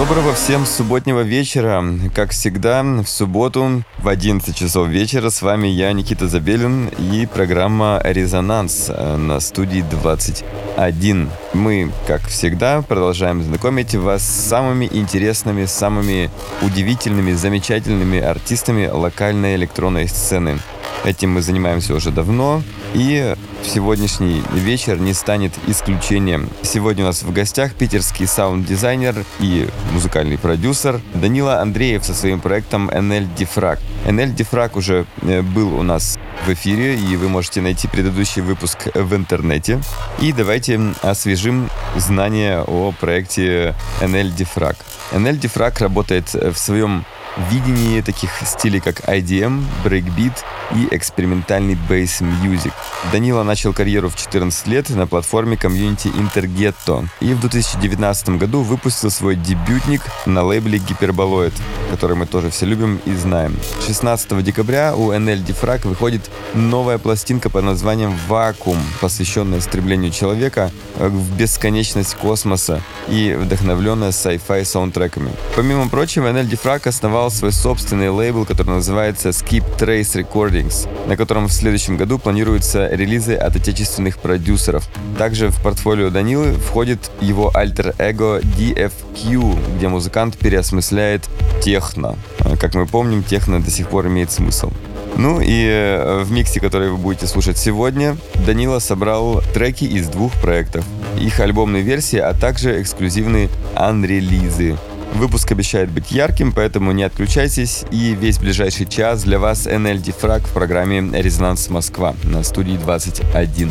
Доброго всем субботнего вечера. Как всегда, в субботу в 11 часов вечера с вами я, Никита Забелин, и программа «Резонанс» на студии 21. Мы, как всегда, продолжаем знакомить вас с самыми интересными, самыми удивительными, замечательными артистами локальной электронной сцены. Этим мы занимаемся уже давно, и сегодняшний вечер не станет исключением. Сегодня у нас в гостях питерский саунд-дизайнер и музыкальный продюсер Данила Андреев со своим проектом NL Diffrag. NL Diffrag уже э, был у нас в эфире, и вы можете найти предыдущий выпуск в интернете. И давайте освежим знания о проекте NL Diffrag. NL Diffrag работает в своем видении таких стилей, как IDM, брейкбит и экспериментальный bass music. Данила начал карьеру в 14 лет на платформе комьюнити Intergetto и в 2019 году выпустил свой дебютник на лейбле Гиперболоид, который мы тоже все любим и знаем. 16 декабря у NL Diffrag выходит новая пластинка под названием «Вакуум», посвященная стремлению человека в бесконечность космоса и вдохновленная sci-fi саундтреками. Помимо прочего, NL Diffrag основал свой собственный лейбл, который называется Skip Trace Recordings, на котором в следующем году планируются релизы от отечественных продюсеров. Также в портфолио Данилы входит его альтер-эго DFQ, где музыкант переосмысляет техно. Как мы помним, техно до сих пор имеет смысл. Ну и э, в миксе, который вы будете слушать сегодня, Данила собрал треки из двух проектов, их альбомные версии, а также эксклюзивные анрелизы. Выпуск обещает быть ярким, поэтому не отключайтесь. И весь ближайший час для вас NL Дифраг в программе «Резонанс Москва» на студии 21. Резонанс.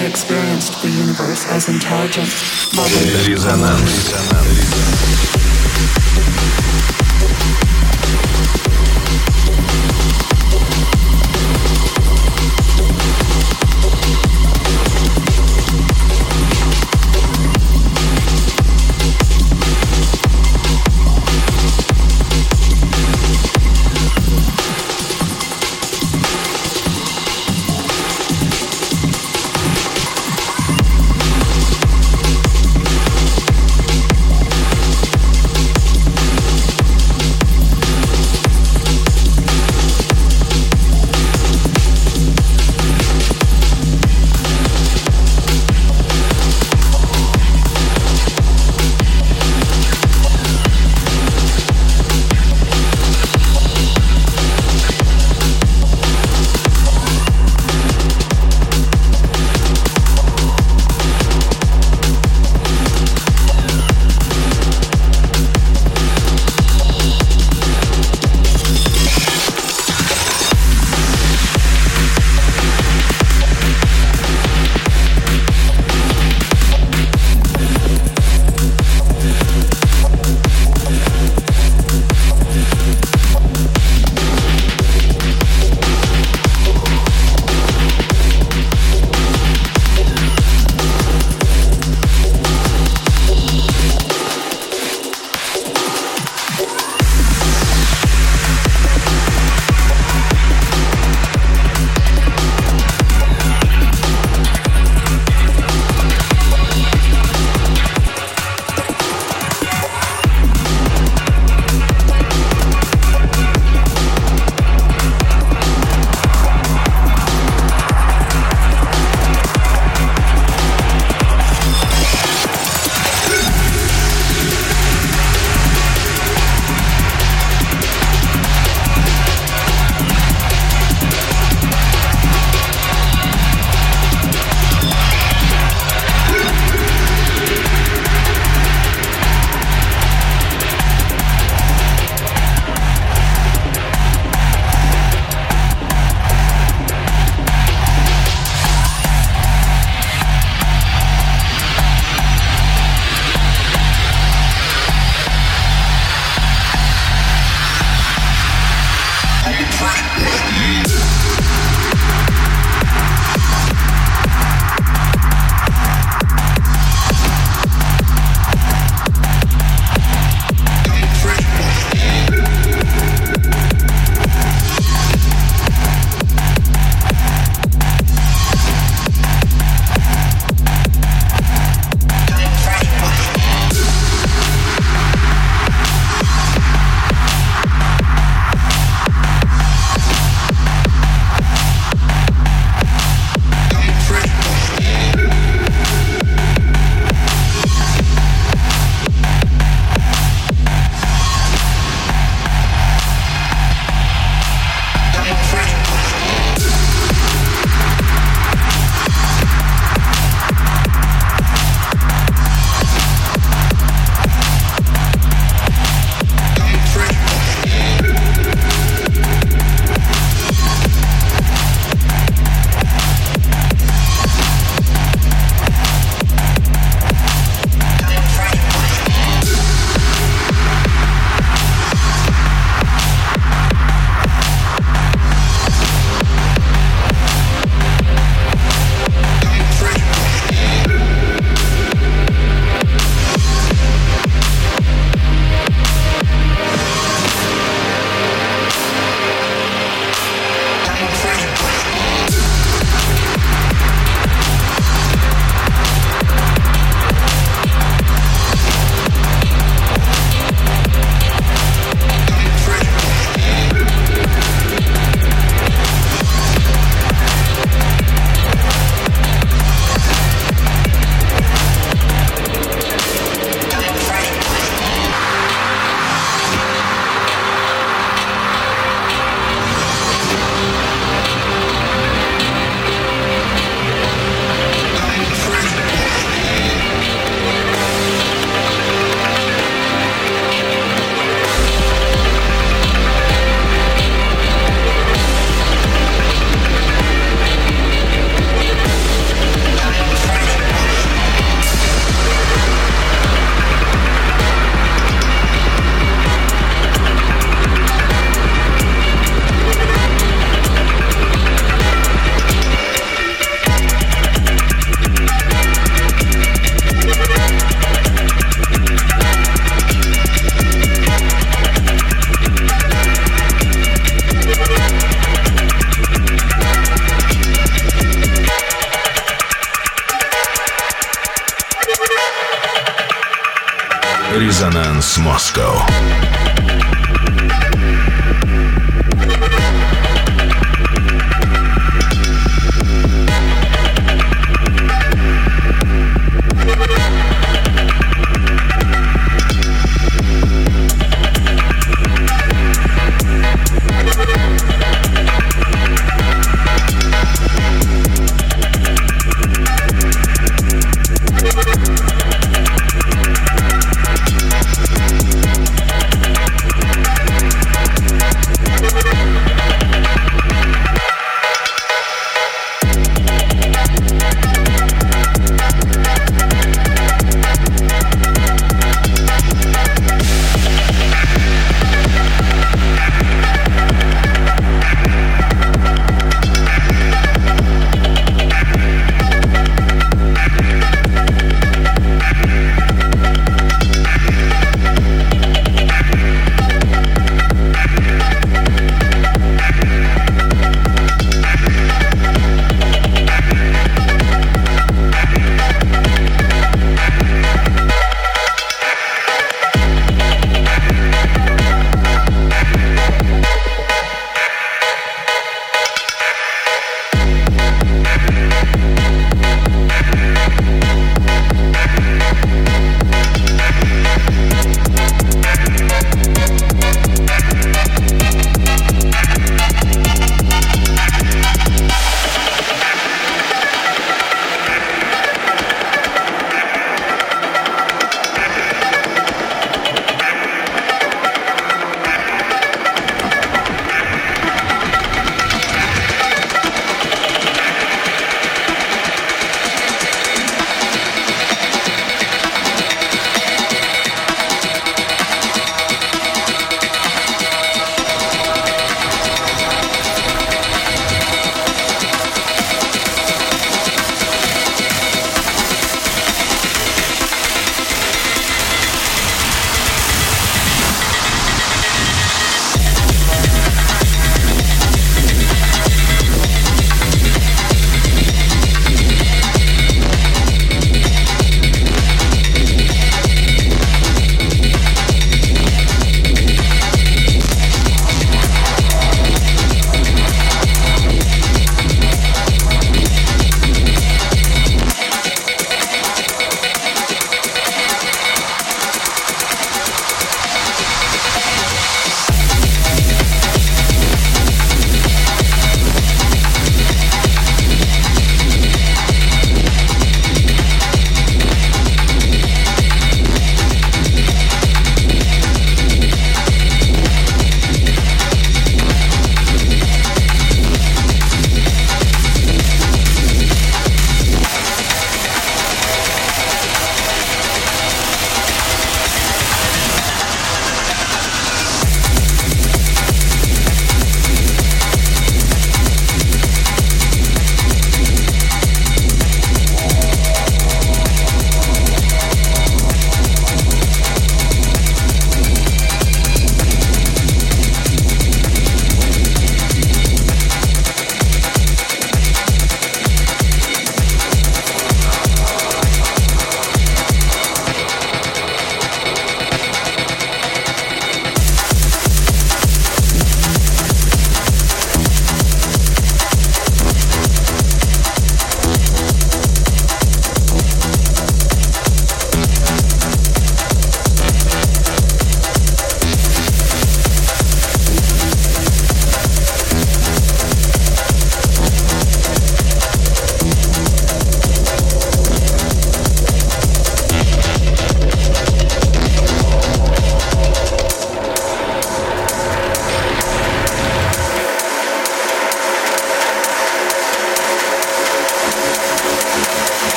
I suddenly experienced the universe as intelligent, loving, Резонанс. Резонанс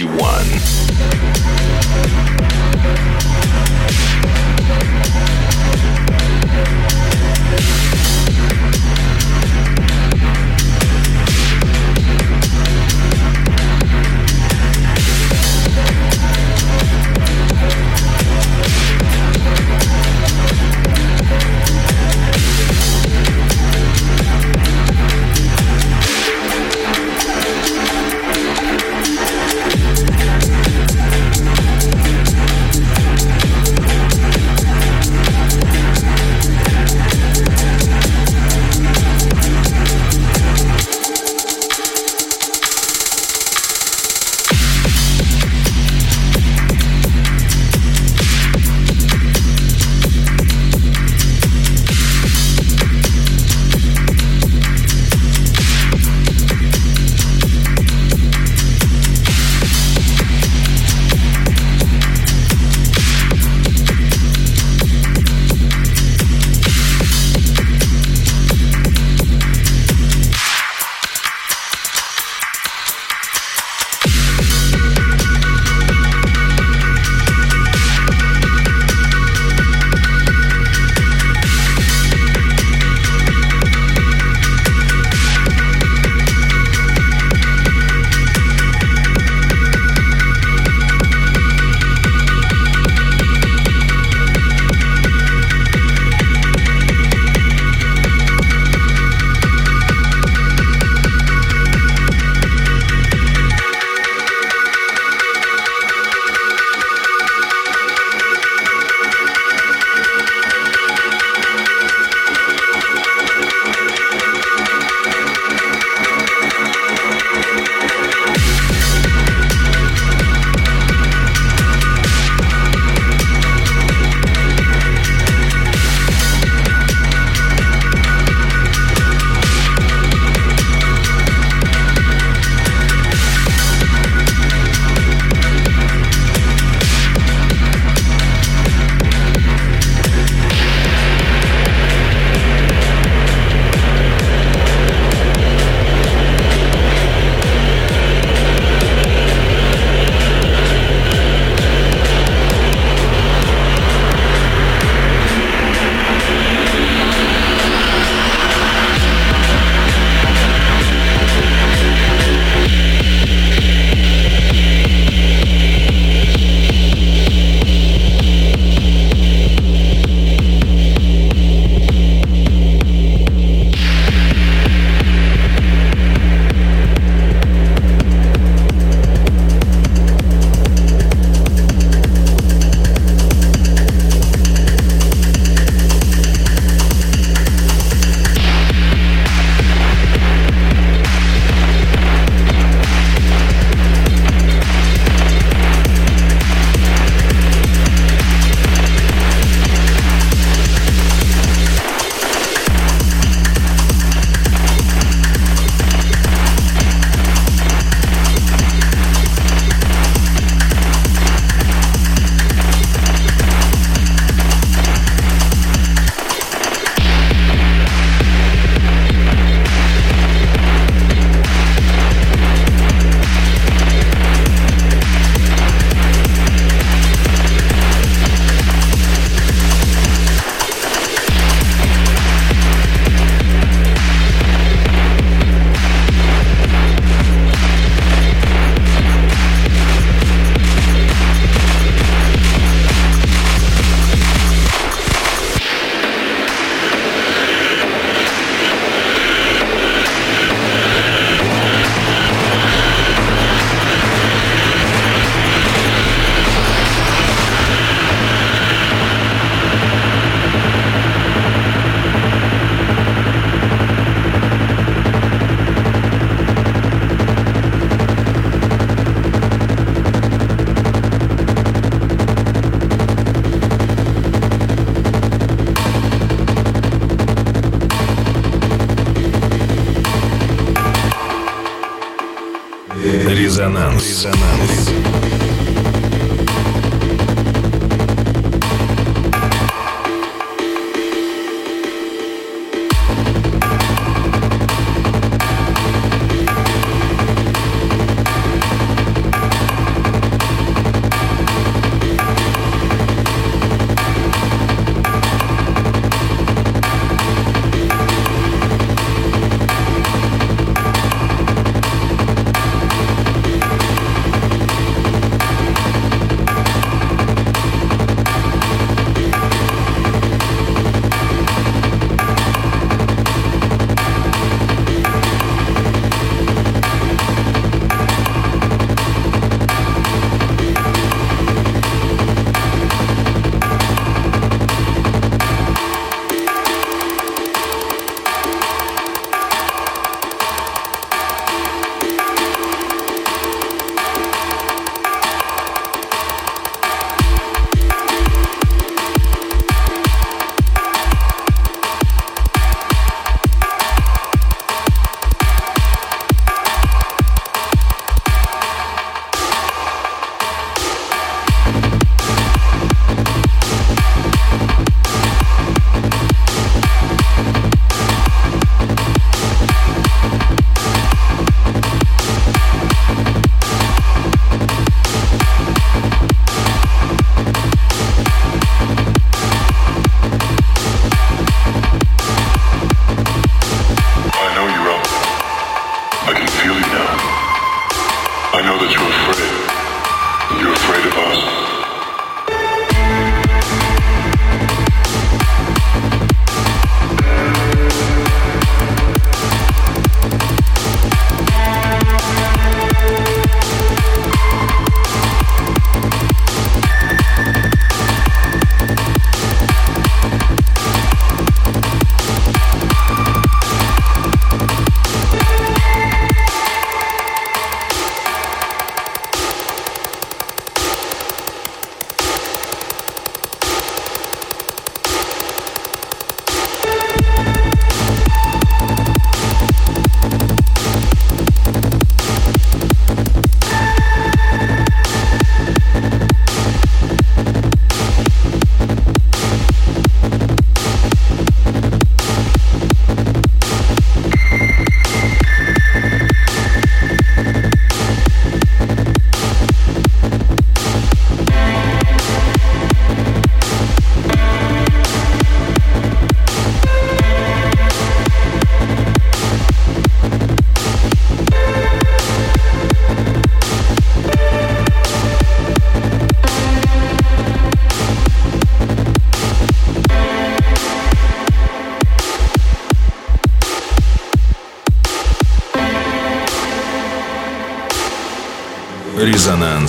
you want.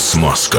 Резонанс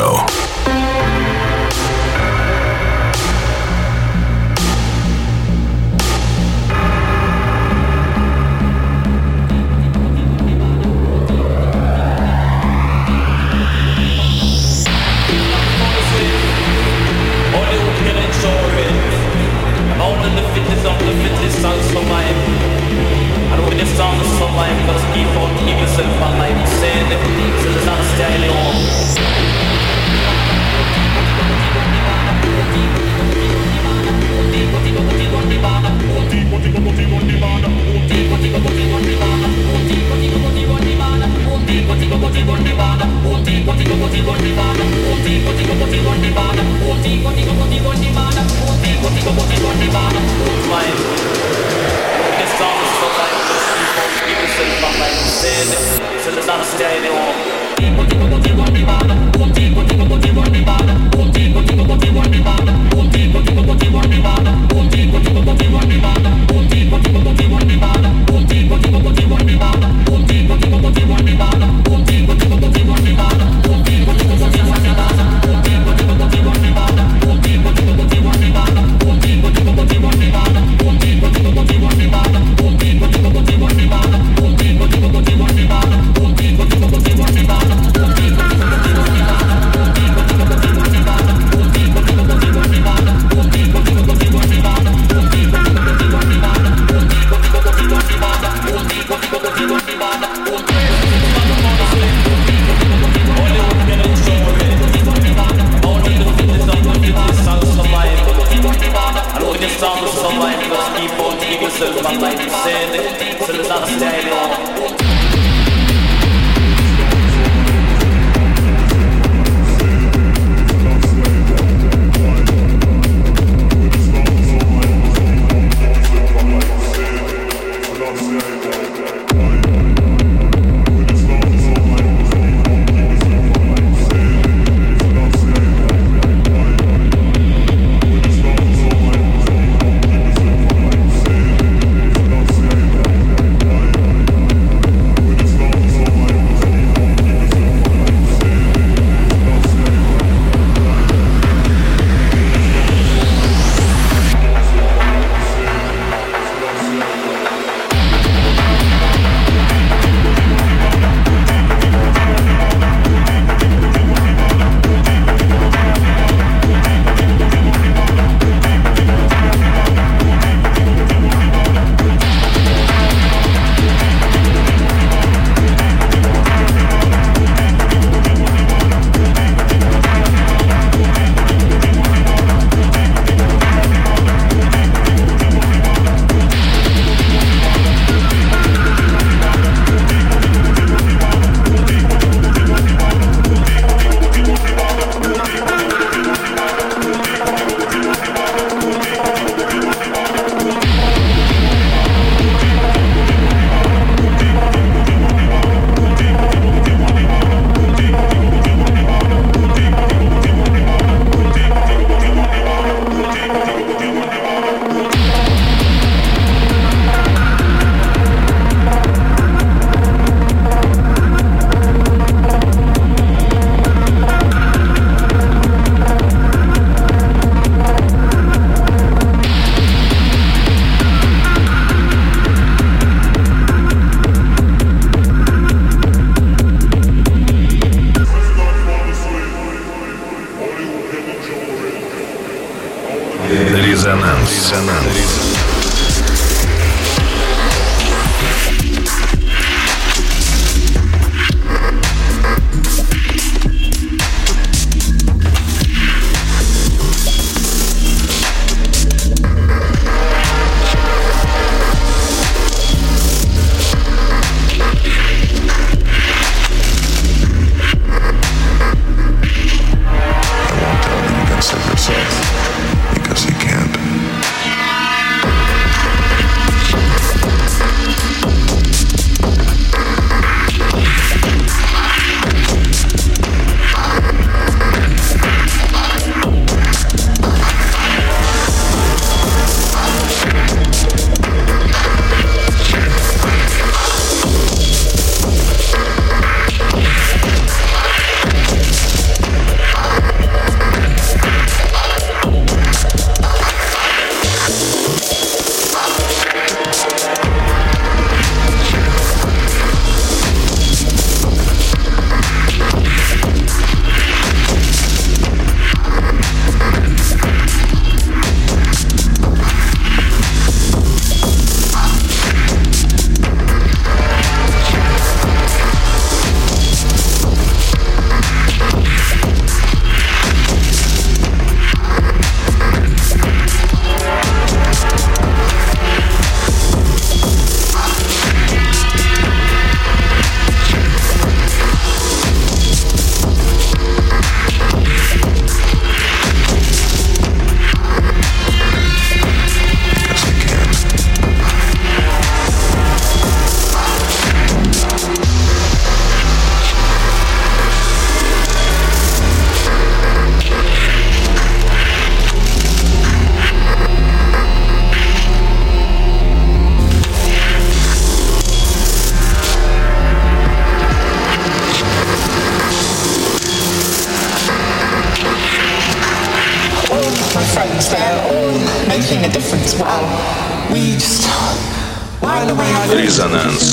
dissonance.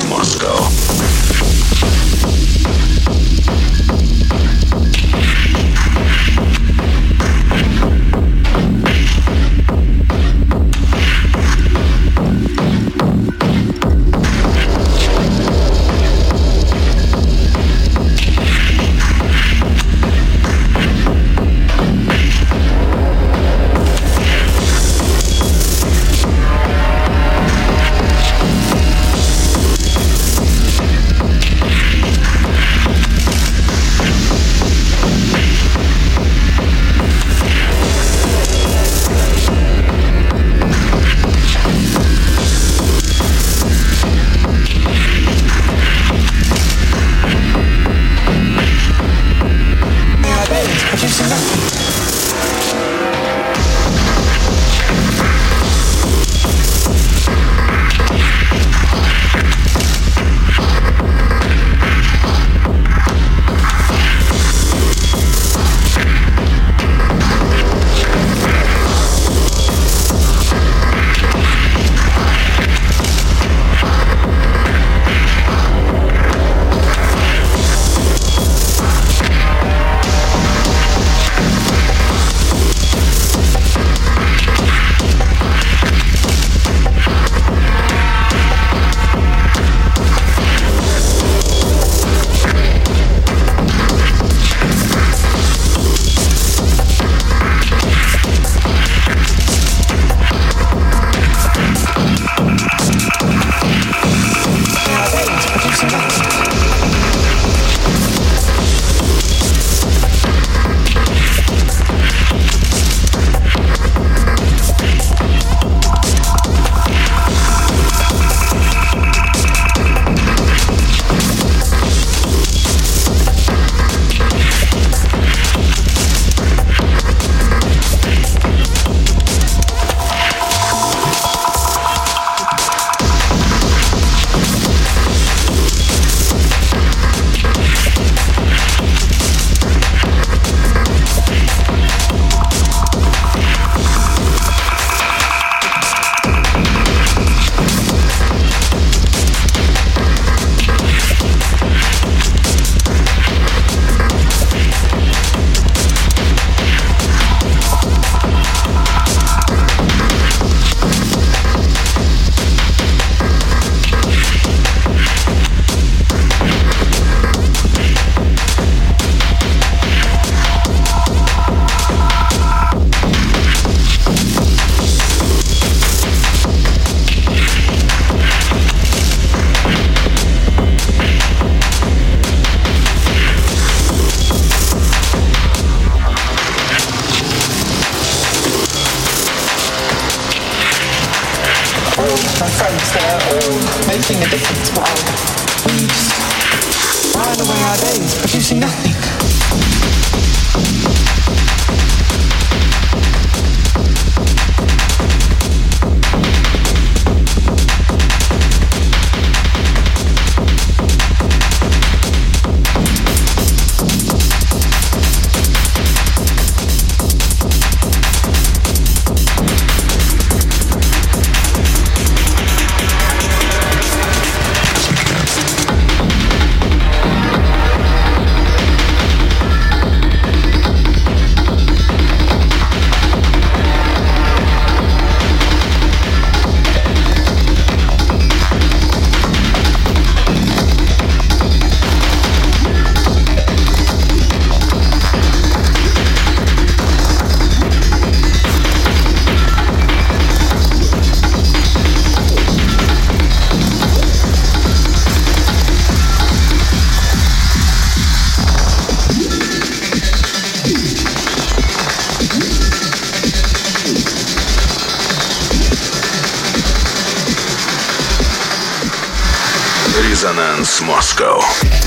Резонанс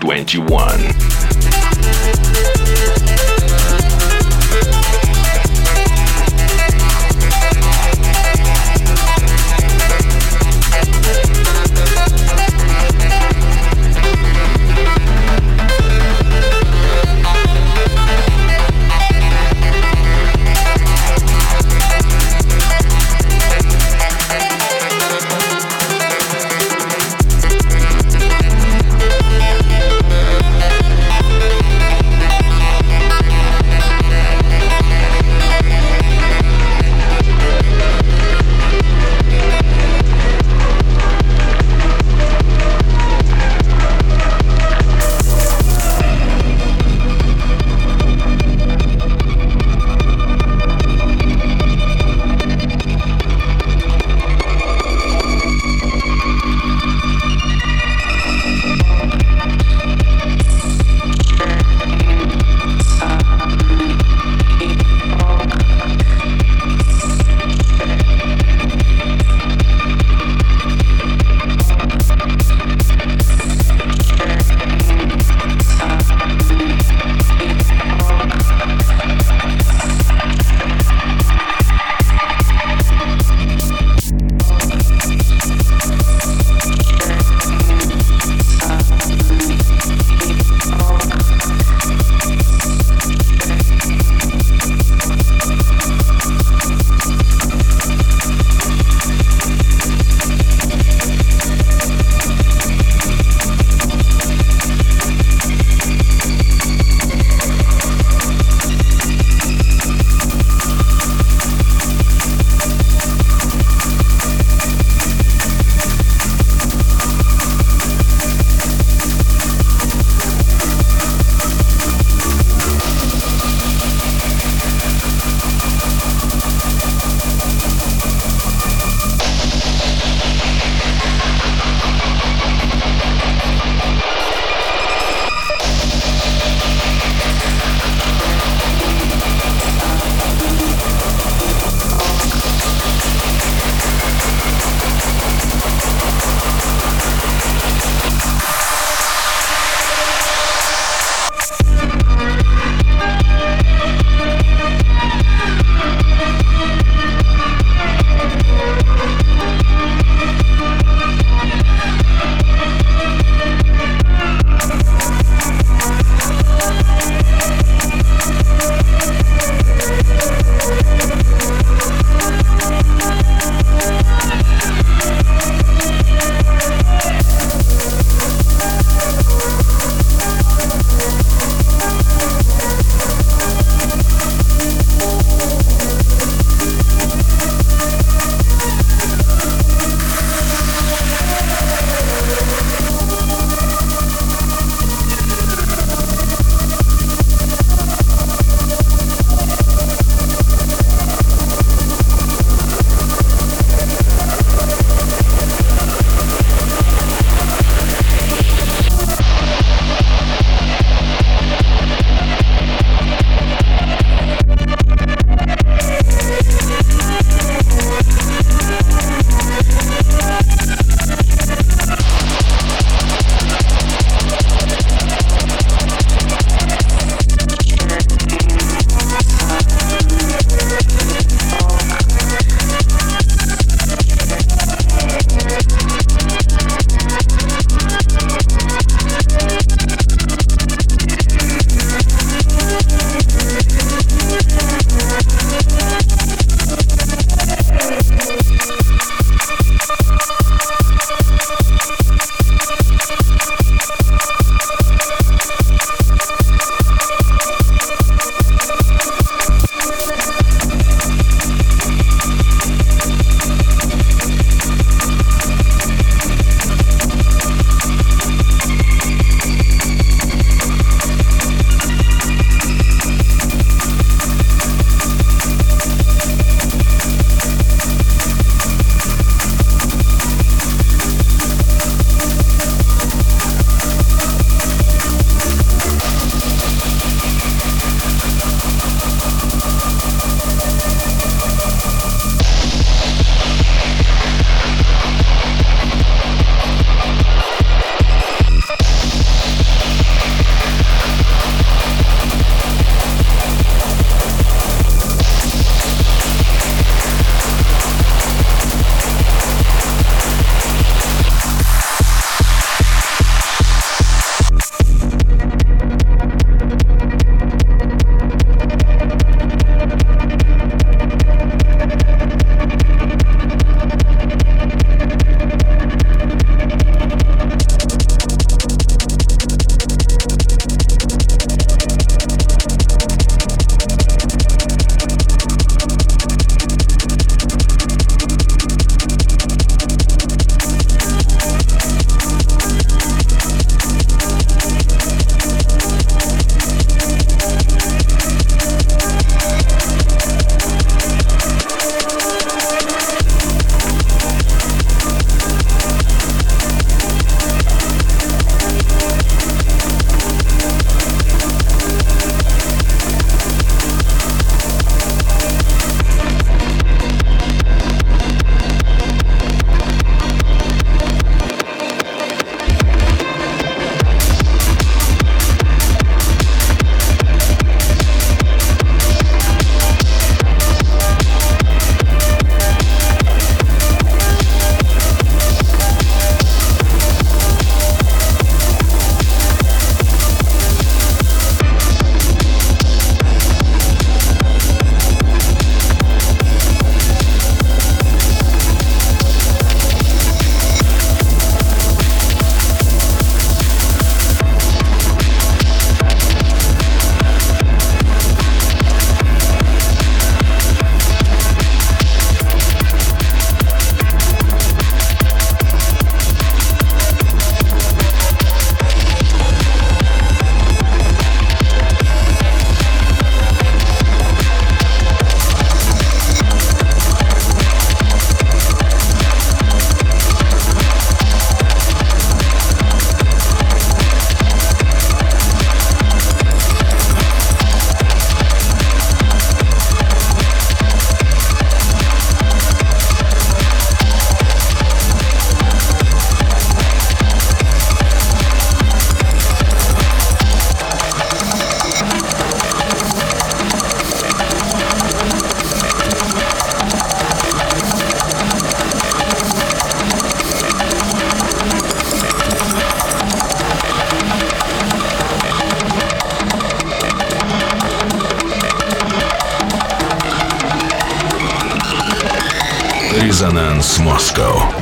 21.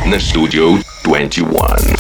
Москва на студию 21.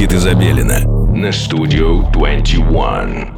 Никиты Забелина на Студио 21.